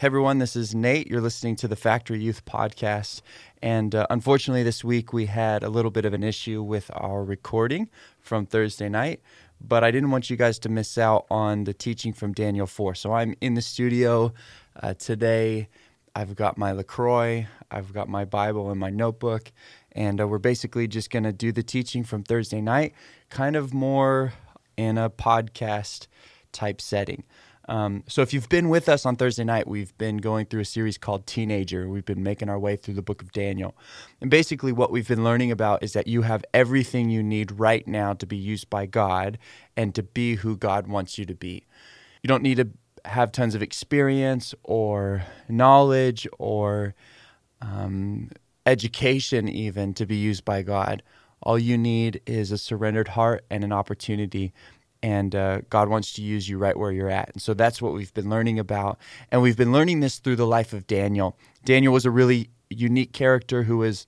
Hey everyone, this is Nate. You're listening to the Factory Youth Podcast. And uh, unfortunately, this week we had a little bit of an issue with our recording from Thursday night, but I didn't want you guys to miss out on the teaching from Daniel 4. So I'm in the studio uh, today. I've got my LaCroix, I've got my Bible and my notebook, and uh, we're basically just going to do the teaching from Thursday night, kind of more in a podcast type setting. Um, so, if you've been with us on Thursday night, we've been going through a series called Teenager. We've been making our way through the book of Daniel. And basically, what we've been learning about is that you have everything you need right now to be used by God and to be who God wants you to be. You don't need to have tons of experience or knowledge or um, education, even to be used by God. All you need is a surrendered heart and an opportunity and uh, God wants to use you right where you're at. And so that's what we've been learning about. And we've been learning this through the life of Daniel. Daniel was a really unique character who was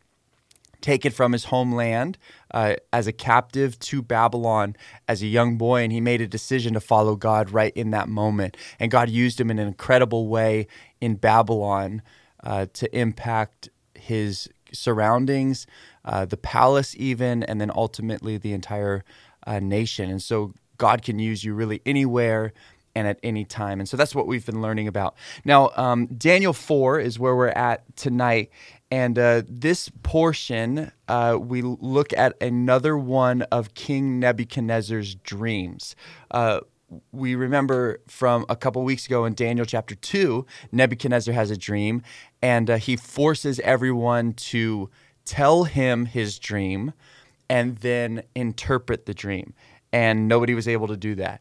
taken from his homeland uh, as a captive to Babylon as a young boy, and he made a decision to follow God right in that moment. And God used him in an incredible way in Babylon uh, to impact his surroundings, uh, the palace, even, and then ultimately the entire uh, nation. And so God can use you really anywhere and at any time. And so that's what we've been learning about. Now, um, Daniel 4 is where we're at tonight. And uh, this portion, uh, we look at another one of King Nebuchadnezzar's dreams. Uh, we remember from a couple weeks ago in Daniel chapter 2, Nebuchadnezzar has a dream and uh, he forces everyone to tell him his dream and then interpret the dream and nobody was able to do that.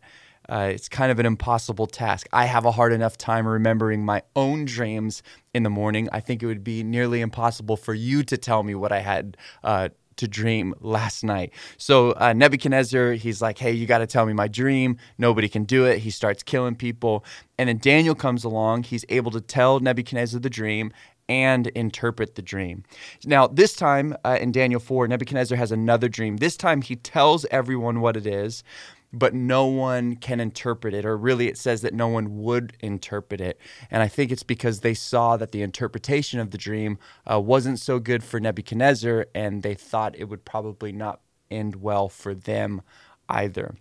Uh, it's kind of an impossible task. I have a hard enough time remembering my own dreams in the morning. I think it would be nearly impossible for you to tell me what I had uh, to dream last night. So uh, Nebuchadnezzar, he's like, hey, you got to tell me my dream. Nobody can do it. He starts killing people. And then Daniel comes along. He's able to tell Nebuchadnezzar the dream and interpret the dream. Now, this time uh, in Daniel 4, Nebuchadnezzar has another dream. This time he tells everyone what it is, but no one can interpret it, or really it says that no one would interpret it. And I think it's because they saw that the interpretation of the dream uh, wasn't so good for Nebuchadnezzar, and they thought it would probably not end well for them either.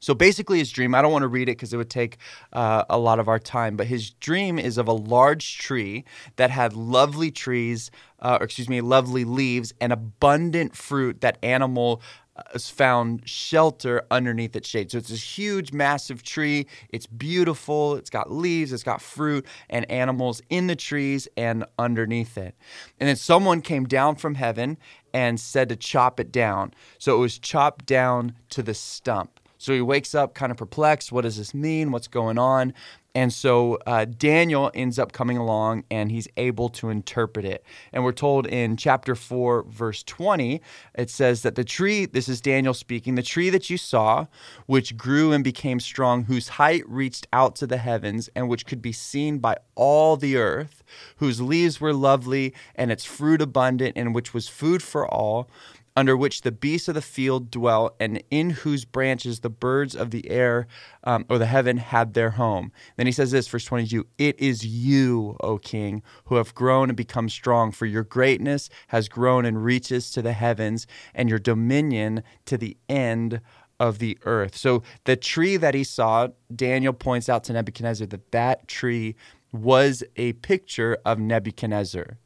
So basically, his dream, I don't want to read it because it would take uh, a lot of our time, but his dream is of a large tree that had lovely trees, uh, or excuse me, lovely leaves and abundant fruit that animal uh, found shelter underneath its shade. So it's this huge, massive tree. It's beautiful. It's got leaves, it's got fruit, and animals in the trees and underneath it. And then someone came down from heaven and said to chop it down. So it was chopped down to the stump. So he wakes up kind of perplexed. What does this mean? What's going on? And so uh, Daniel ends up coming along and he's able to interpret it. And we're told in chapter 4, verse 20, it says that the tree, this is Daniel speaking, the tree that you saw, which grew and became strong, whose height reached out to the heavens, and which could be seen by all the earth, whose leaves were lovely and its fruit abundant, and which was food for all under which the beasts of the field dwell, and in whose branches the birds of the air um, or the heaven had their home. Then he says this, verse 22 It is you, O king, who have grown and become strong, for your greatness has grown and reaches to the heavens, and your dominion to the end of the earth. So the tree that he saw, Daniel points out to Nebuchadnezzar that that tree was a picture of Nebuchadnezzar.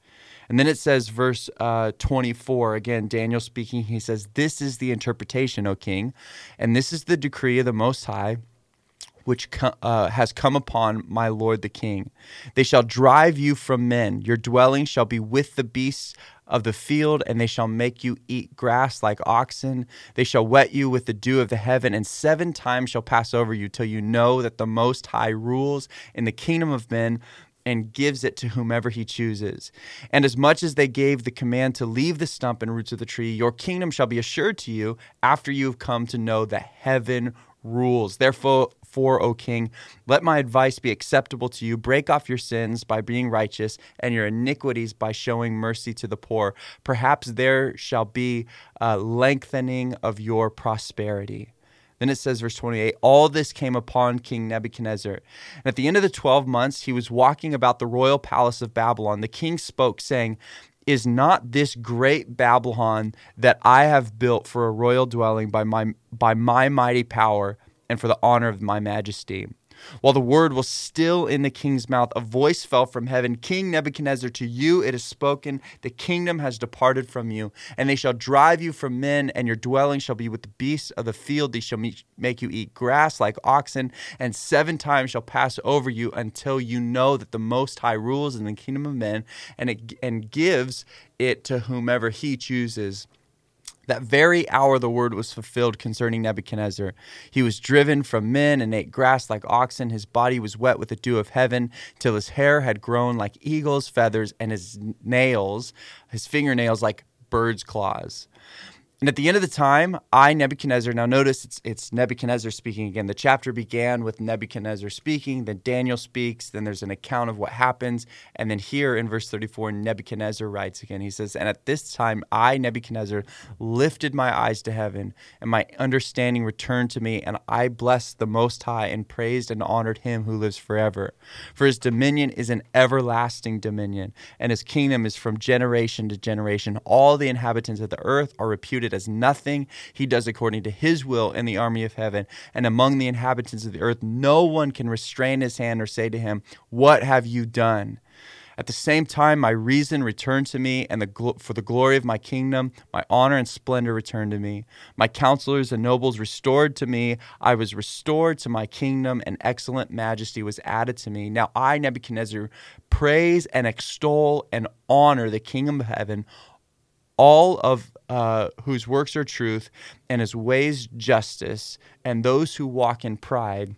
And then it says, verse uh, 24, again, Daniel speaking, he says, This is the interpretation, O king, and this is the decree of the Most High which uh, has come upon my lord the king. They shall drive you from men. Your dwelling shall be with the beasts of the field, and they shall make you eat grass like oxen. They shall wet you with the dew of the heaven, and seven times shall pass over you till you know that the Most High rules in the kingdom of men and gives it to whomever he chooses. And as much as they gave the command to leave the stump and roots of the tree, your kingdom shall be assured to you after you have come to know that heaven rules. Therefore, for, O king, let my advice be acceptable to you. Break off your sins by being righteous, and your iniquities by showing mercy to the poor. Perhaps there shall be a lengthening of your prosperity. Then it says, verse 28 All this came upon King Nebuchadnezzar. And at the end of the 12 months, he was walking about the royal palace of Babylon. The king spoke, saying, is not this great Babylon that I have built for a royal dwelling by my by my mighty power and for the honor of my majesty? While the word was still in the king's mouth, a voice fell from heaven King Nebuchadnezzar, to you it is spoken, the kingdom has departed from you, and they shall drive you from men, and your dwelling shall be with the beasts of the field. They shall make you eat grass like oxen, and seven times shall pass over you until you know that the Most High rules in the kingdom of men and, it, and gives it to whomever he chooses. That very hour the word was fulfilled concerning Nebuchadnezzar. He was driven from men and ate grass like oxen. His body was wet with the dew of heaven, till his hair had grown like eagle's feathers, and his nails, his fingernails, like bird's claws. And at the end of the time, I, Nebuchadnezzar, now notice it's, it's Nebuchadnezzar speaking again. The chapter began with Nebuchadnezzar speaking, then Daniel speaks, then there's an account of what happens. And then here in verse 34, Nebuchadnezzar writes again. He says, And at this time, I, Nebuchadnezzar, lifted my eyes to heaven, and my understanding returned to me, and I blessed the Most High and praised and honored him who lives forever. For his dominion is an everlasting dominion, and his kingdom is from generation to generation. All the inhabitants of the earth are reputed as nothing. He does according to his will in the army of heaven. And among the inhabitants of the earth, no one can restrain his hand or say to him, What have you done? At the same time, my reason returned to me, and the for the glory of my kingdom, my honor and splendor returned to me. My counselors and nobles restored to me. I was restored to my kingdom, and excellent majesty was added to me. Now I, Nebuchadnezzar, praise and extol and honor the kingdom of heaven all of uh, whose works are truth and his ways justice, and those who walk in pride,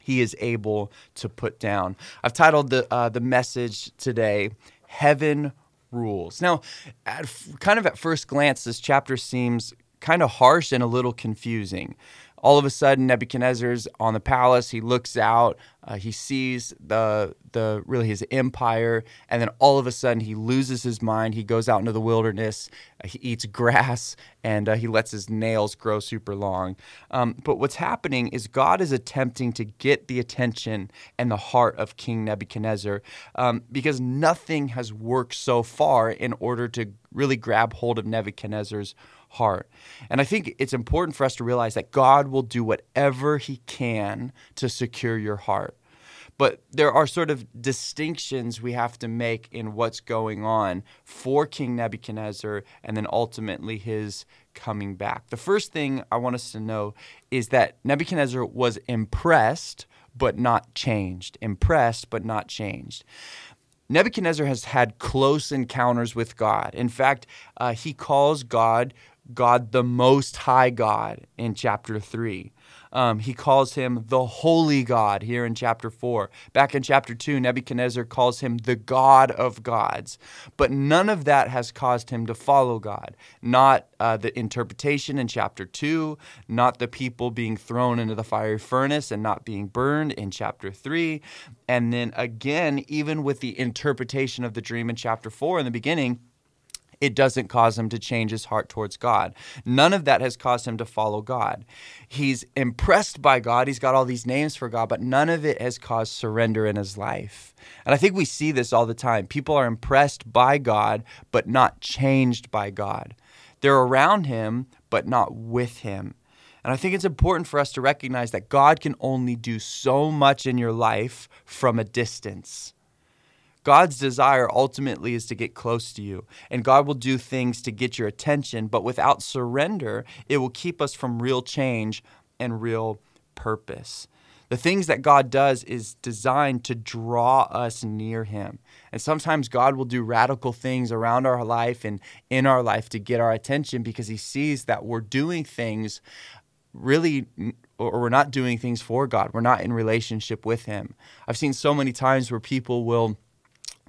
he is able to put down. I've titled the uh, the message today, "Heaven Rules." Now, at, kind of at first glance, this chapter seems kind of harsh and a little confusing all of a sudden Nebuchadnezzar's on the palace. He looks out, uh, he sees the the really his empire, and then all of a sudden he loses his mind. He goes out into the wilderness, uh, he eats grass, and uh, he lets his nails grow super long. Um, but what's happening is God is attempting to get the attention and the heart of King Nebuchadnezzar um, because nothing has worked so far in order to really grab hold of Nebuchadnezzar's heart. And I think it's important for us to realize that God will do whatever He can to secure your heart. But there are sort of distinctions we have to make in what's going on for King Nebuchadnezzar and then ultimately his coming back. The first thing I want us to know is that Nebuchadnezzar was impressed but not changed. Impressed but not changed. Nebuchadnezzar has had close encounters with God. In fact, uh, he calls God God the Most High God in chapter 3. Um, he calls him the Holy God here in chapter 4. Back in chapter 2, Nebuchadnezzar calls him the God of gods. But none of that has caused him to follow God. Not uh, the interpretation in chapter 2, not the people being thrown into the fiery furnace and not being burned in chapter 3. And then again, even with the interpretation of the dream in chapter 4 in the beginning, it doesn't cause him to change his heart towards God. None of that has caused him to follow God. He's impressed by God. He's got all these names for God, but none of it has caused surrender in his life. And I think we see this all the time. People are impressed by God, but not changed by God. They're around him, but not with him. And I think it's important for us to recognize that God can only do so much in your life from a distance. God's desire ultimately is to get close to you, and God will do things to get your attention, but without surrender, it will keep us from real change and real purpose. The things that God does is designed to draw us near Him. And sometimes God will do radical things around our life and in our life to get our attention because He sees that we're doing things really or we're not doing things for God. We're not in relationship with Him. I've seen so many times where people will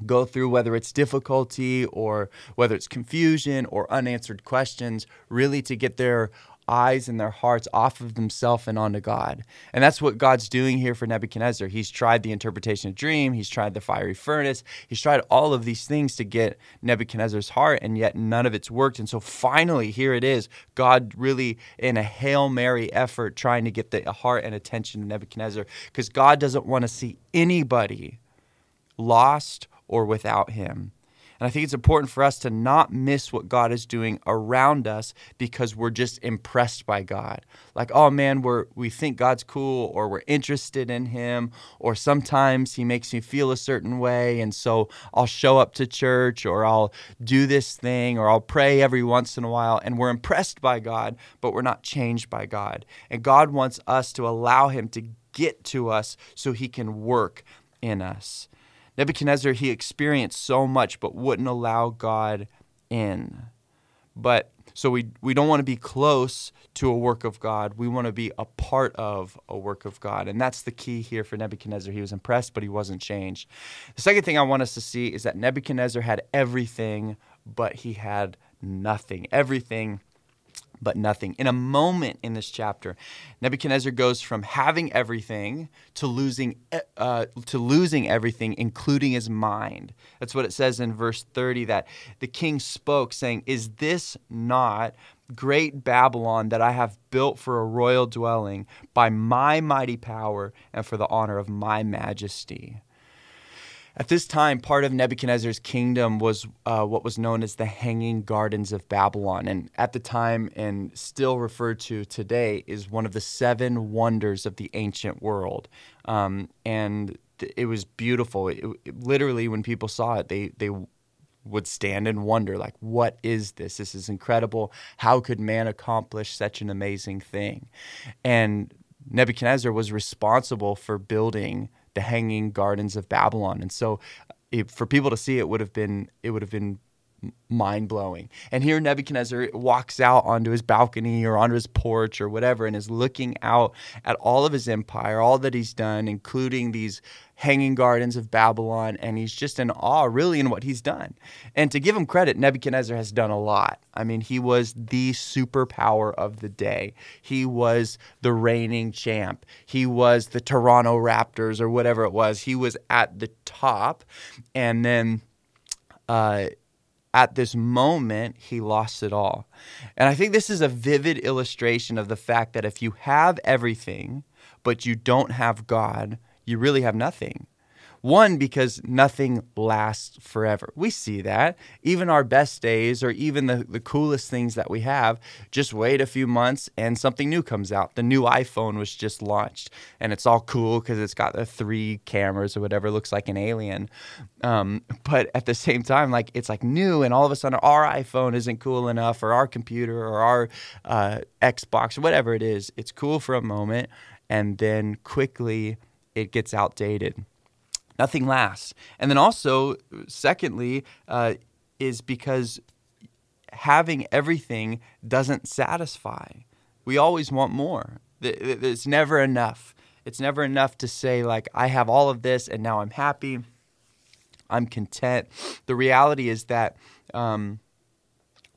go through whether it's difficulty or whether it's confusion or unanswered questions, really to get their eyes and their hearts off of themselves and onto God. And that's what God's doing here for Nebuchadnezzar. He's tried the interpretation of dream, he's tried the fiery furnace, he's tried all of these things to get Nebuchadnezzar's heart, and yet none of it's worked. And so finally, here it is God really, in a Hail Mary effort, trying to get the heart and attention of Nebuchadnezzar, because God doesn't want to see anybody lost or without him. And I think it's important for us to not miss what God is doing around us because we're just impressed by God. Like, oh man, we're we think God's cool or we're interested in him or sometimes he makes me feel a certain way and so I'll show up to church or I'll do this thing or I'll pray every once in a while and we're impressed by God, but we're not changed by God. And God wants us to allow him to get to us so he can work in us. Nebuchadnezzar, he experienced so much but wouldn't allow God in. But so we, we don't want to be close to a work of God. We want to be a part of a work of God. And that's the key here for Nebuchadnezzar. He was impressed, but he wasn't changed. The second thing I want us to see is that Nebuchadnezzar had everything, but he had nothing. Everything but nothing. In a moment in this chapter, Nebuchadnezzar goes from having everything to losing uh, to losing everything, including his mind. That's what it says in verse 30 that the king spoke, saying, Is this not great Babylon that I have built for a royal dwelling by my mighty power and for the honor of my majesty? At this time, part of Nebuchadnezzar's kingdom was uh, what was known as the Hanging Gardens of Babylon. And at the time, and still referred to today, is one of the seven wonders of the ancient world. Um, and it was beautiful. It, it, literally, when people saw it, they, they would stand and wonder, like, what is this? This is incredible. How could man accomplish such an amazing thing? And Nebuchadnezzar was responsible for building the hanging gardens of Babylon. And so it, for people to see it would have been it would have been mind blowing. And here Nebuchadnezzar walks out onto his balcony or onto his porch or whatever and is looking out at all of his empire, all that he's done, including these hanging gardens of Babylon, and he's just in awe, really, in what he's done. And to give him credit, Nebuchadnezzar has done a lot. I mean, he was the superpower of the day. He was the reigning champ. He was the Toronto Raptors or whatever it was. He was at the top, and then. Uh, at this moment, he lost it all. And I think this is a vivid illustration of the fact that if you have everything, but you don't have God, you really have nothing. One, because nothing lasts forever. We see that. Even our best days, or even the, the coolest things that we have, just wait a few months and something new comes out. The new iPhone was just launched, and it's all cool because it's got the three cameras or whatever, looks like an alien. Um, but at the same time, like it's like new, and all of a sudden our iPhone isn't cool enough, or our computer, or our uh, Xbox, or whatever it is. It's cool for a moment, and then quickly it gets outdated. Nothing lasts. And then also, secondly, uh, is because having everything doesn't satisfy. We always want more. It's never enough. It's never enough to say, like, I have all of this and now I'm happy. I'm content. The reality is that um,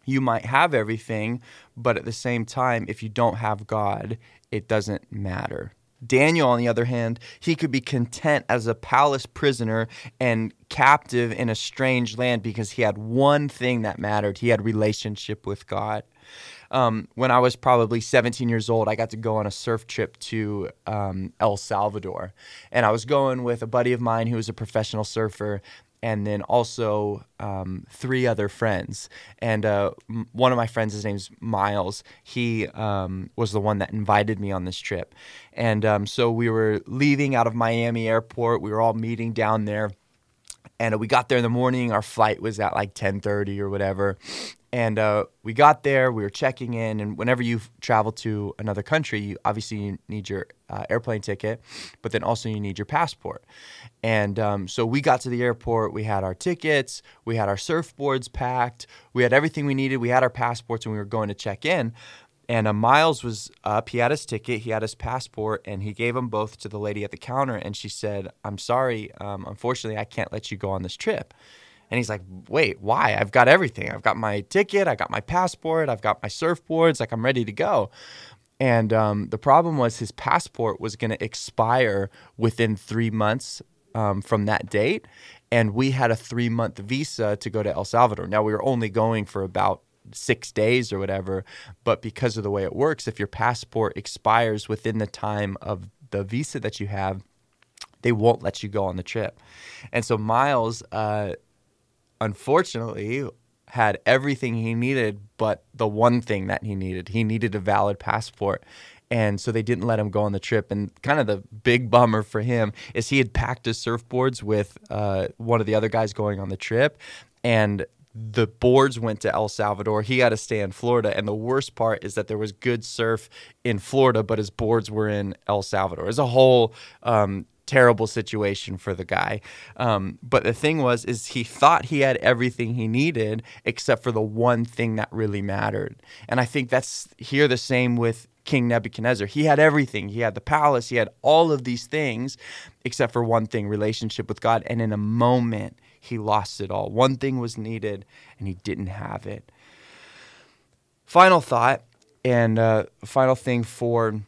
you might have everything, but at the same time, if you don't have God, it doesn't matter. Daniel, on the other hand, he could be content as a palace prisoner and captive in a strange land because he had one thing that mattered. He had relationship with God. Um, when I was probably 17 years old, I got to go on a surf trip to um, El Salvador. And I was going with a buddy of mine who was a professional surfer and then also um, three other friends. And uh, m- one of my friends, his name's Miles. He um, was the one that invited me on this trip. And um, so we were leaving out of Miami Airport. We were all meeting down there. And we got there in the morning. Our flight was at like 10:30 or whatever. And uh, we got there, we were checking in, and whenever you travel to another country, you obviously you need your uh, airplane ticket, but then also you need your passport. And um, so we got to the airport, we had our tickets, we had our surfboards packed, we had everything we needed, we had our passports, and we were going to check in. And uh, Miles was up, he had his ticket, he had his passport, and he gave them both to the lady at the counter. And she said, I'm sorry, um, unfortunately, I can't let you go on this trip. And he's like, wait, why? I've got everything. I've got my ticket, I got my passport, I've got my surfboards, like I'm ready to go. And um, the problem was his passport was going to expire within three months um, from that date. And we had a three month visa to go to El Salvador. Now, we were only going for about six days or whatever. But because of the way it works, if your passport expires within the time of the visa that you have, they won't let you go on the trip. And so Miles, uh, unfortunately, had everything he needed, but the one thing that he needed. He needed a valid passport. And so they didn't let him go on the trip. And kind of the big bummer for him is he had packed his surfboards with uh, one of the other guys going on the trip. And the boards went to El Salvador. He had to stay in Florida. And the worst part is that there was good surf in Florida, but his boards were in El Salvador. As a whole um, terrible situation for the guy. Um, but the thing was, is he thought he had everything he needed except for the one thing that really mattered. And I think that's here the same with King Nebuchadnezzar. He had everything. He had the palace. He had all of these things except for one thing, relationship with God. And in a moment, he lost it all. One thing was needed and he didn't have it. Final thought and uh, final thing for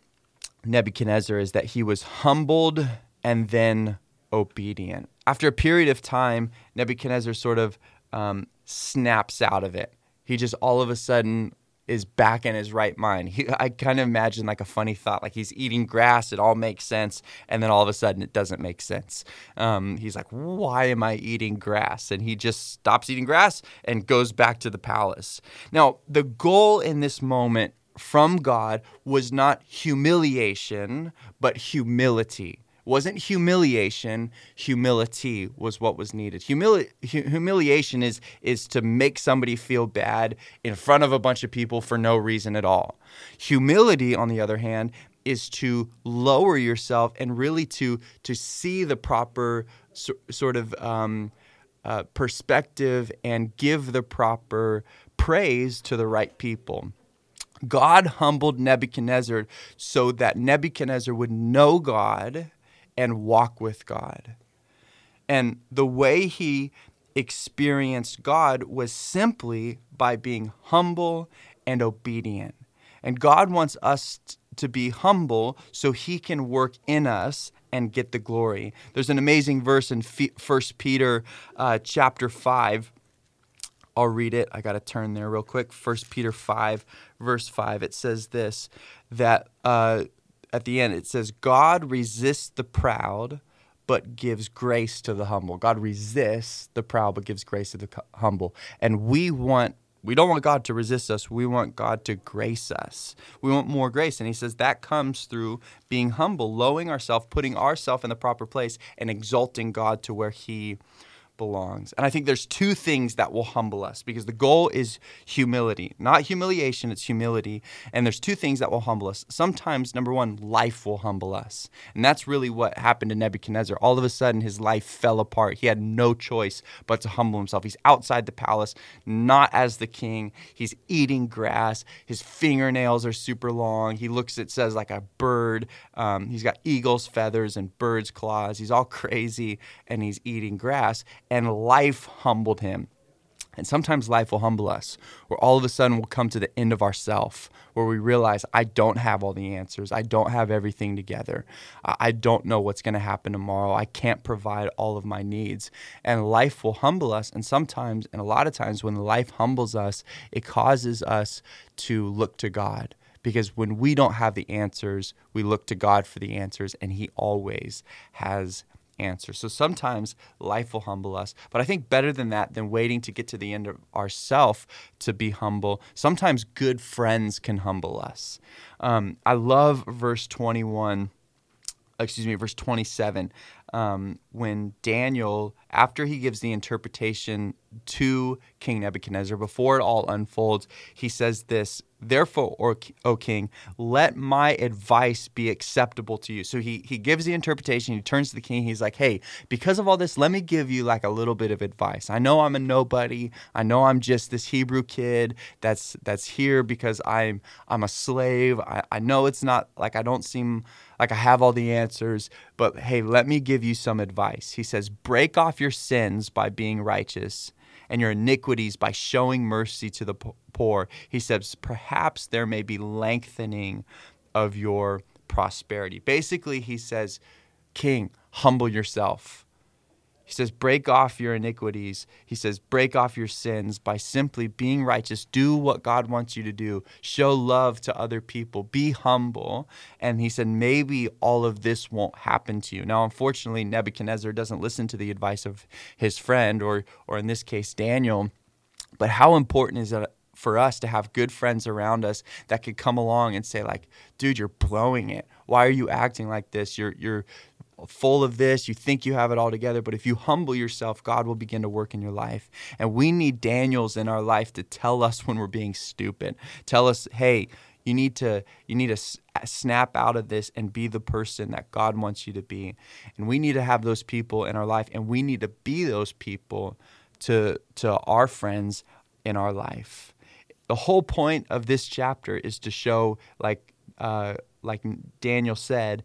Nebuchadnezzar is that he was humbled and then obedient. After a period of time, Nebuchadnezzar sort of um, snaps out of it. He just all of a sudden is back in his right mind. He, I kind of imagine like a funny thought, like he's eating grass, it all makes sense, and then all of a sudden it doesn't make sense. Um, he's like, "Why am I eating grass?" And he just stops eating grass and goes back to the palace. Now, the goal in this moment from God was not humiliation, but humility wasn't humiliation humility was what was needed. Humili- humiliation is is to make somebody feel bad in front of a bunch of people for no reason at all. Humility on the other hand is to lower yourself and really to to see the proper so, sort of um, uh, perspective and give the proper praise to the right people. God humbled Nebuchadnezzar so that Nebuchadnezzar would know God and walk with God. And the way he experienced God was simply by being humble and obedient. And God wants us to be humble so he can work in us and get the glory. There's an amazing verse in 1 Peter uh, chapter 5. I'll read it. I got to turn there real quick. 1 Peter 5, verse 5. It says this that uh, at the end, it says, God resists the proud, but gives grace to the humble. God resists the proud, but gives grace to the humble. And we want, we don't want God to resist us. We want God to grace us. We want more grace. And he says that comes through being humble, lowering ourselves, putting ourselves in the proper place, and exalting God to where he belongs. And I think there's two things that will humble us because the goal is humility, not humiliation, it's humility. And there's two things that will humble us. Sometimes, number one, life will humble us. And that's really what happened to Nebuchadnezzar. All of a sudden, his life fell apart. He had no choice but to humble himself. He's outside the palace, not as the king. He's eating grass. His fingernails are super long. He looks, it says, like a bird. Um, he's got eagle's feathers and bird's claws. He's all crazy and he's eating grass and life humbled him. And sometimes life will humble us, where all of a sudden we'll come to the end of ourself, where we realize I don't have all the answers. I don't have everything together. I don't know what's going to happen tomorrow. I can't provide all of my needs. And life will humble us. And sometimes, and a lot of times, when life humbles us, it causes us to look to God. Because when we don't have the answers, we look to God for the answers, and He always has answer. So sometimes life will humble us. But I think better than that, than waiting to get to the end of ourself to be humble, sometimes good friends can humble us. Um, I love verse 21 excuse me, verse 27, um, when Daniel, after he gives the interpretation to King Nebuchadnezzar, before it all unfolds, he says this Therefore, O king, let my advice be acceptable to you. So he, he gives the interpretation. He turns to the king. He's like, hey, because of all this, let me give you like a little bit of advice. I know I'm a nobody. I know I'm just this Hebrew kid that's that's here because I'm I'm a slave. I, I know it's not like I don't seem like I have all the answers, but hey, let me give you some advice. He says, break off your your sins by being righteous and your iniquities by showing mercy to the poor, he says, perhaps there may be lengthening of your prosperity. Basically, he says, King, humble yourself he says, break off your iniquities. He says, break off your sins by simply being righteous. Do what God wants you to do. Show love to other people. Be humble. And he said, maybe all of this won't happen to you. Now, unfortunately, Nebuchadnezzar doesn't listen to the advice of his friend, or, or in this case, Daniel. But how important is it for us to have good friends around us that could come along and say like dude you're blowing it why are you acting like this you're you're full of this, you think you have it all together, but if you humble yourself, God will begin to work in your life. And we need Daniels in our life to tell us when we're being stupid. Tell us, "Hey, you need to you need to snap out of this and be the person that God wants you to be." And we need to have those people in our life and we need to be those people to to our friends in our life. The whole point of this chapter is to show like uh, like Daniel said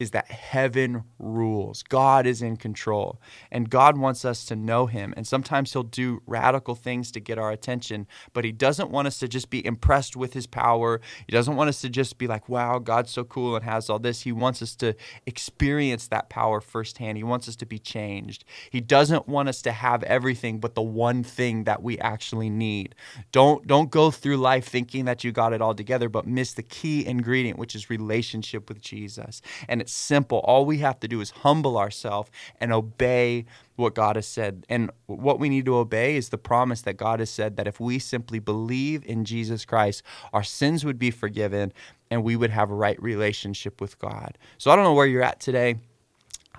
is that heaven rules. God is in control. And God wants us to know Him. And sometimes He'll do radical things to get our attention, but He doesn't want us to just be impressed with His power. He doesn't want us to just be like, wow, God's so cool and has all this. He wants us to experience that power firsthand. He wants us to be changed. He doesn't want us to have everything but the one thing that we actually need. Don't, don't go through life thinking that you got it all together, but miss the key ingredient, which is relationship with Jesus. And it's simple. All we have to do is humble ourselves and obey what God has said. And what we need to obey is the promise that God has said that if we simply believe in Jesus Christ, our sins would be forgiven and we would have a right relationship with God. So I don't know where you're at today.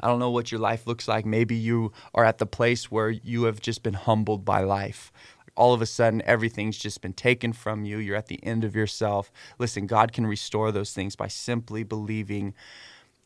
I don't know what your life looks like. Maybe you are at the place where you have just been humbled by life all of a sudden everything's just been taken from you. You're at the end of yourself. Listen, God can restore those things by simply believing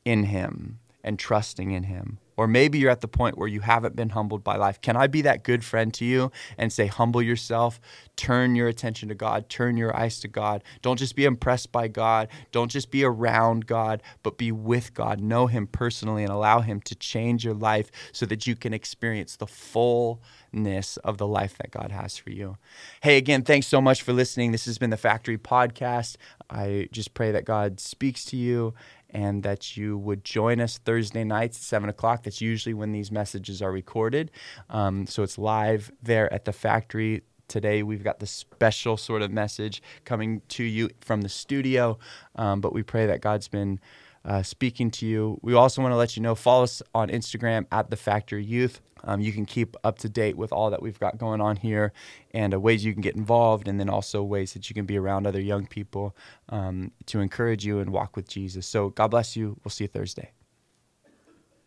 in Him and trusting in Him. Or maybe you're at the point where you haven't been humbled by life. Can I be that good friend to you and say, humble yourself, turn your attention to God, turn your eyes to God? Don't just be impressed by God, don't just be around God, but be with God. Know Him personally and allow Him to change your life so that you can experience the fullness of the life that God has for you. Hey, again, thanks so much for listening. This has been the Factory Podcast. I just pray that God speaks to you and that you would join us Thursday nights at 7 o'clock. That's usually when these messages are recorded. Um, so it's live there at the factory. Today, we've got the special sort of message coming to you from the studio, um, but we pray that God's been uh, speaking to you. We also want to let you know follow us on Instagram at the Factory Youth. Um, you can keep up to date with all that we've got going on here and uh, ways you can get involved, and then also ways that you can be around other young people um, to encourage you and walk with Jesus. So, God bless you. We'll see you Thursday.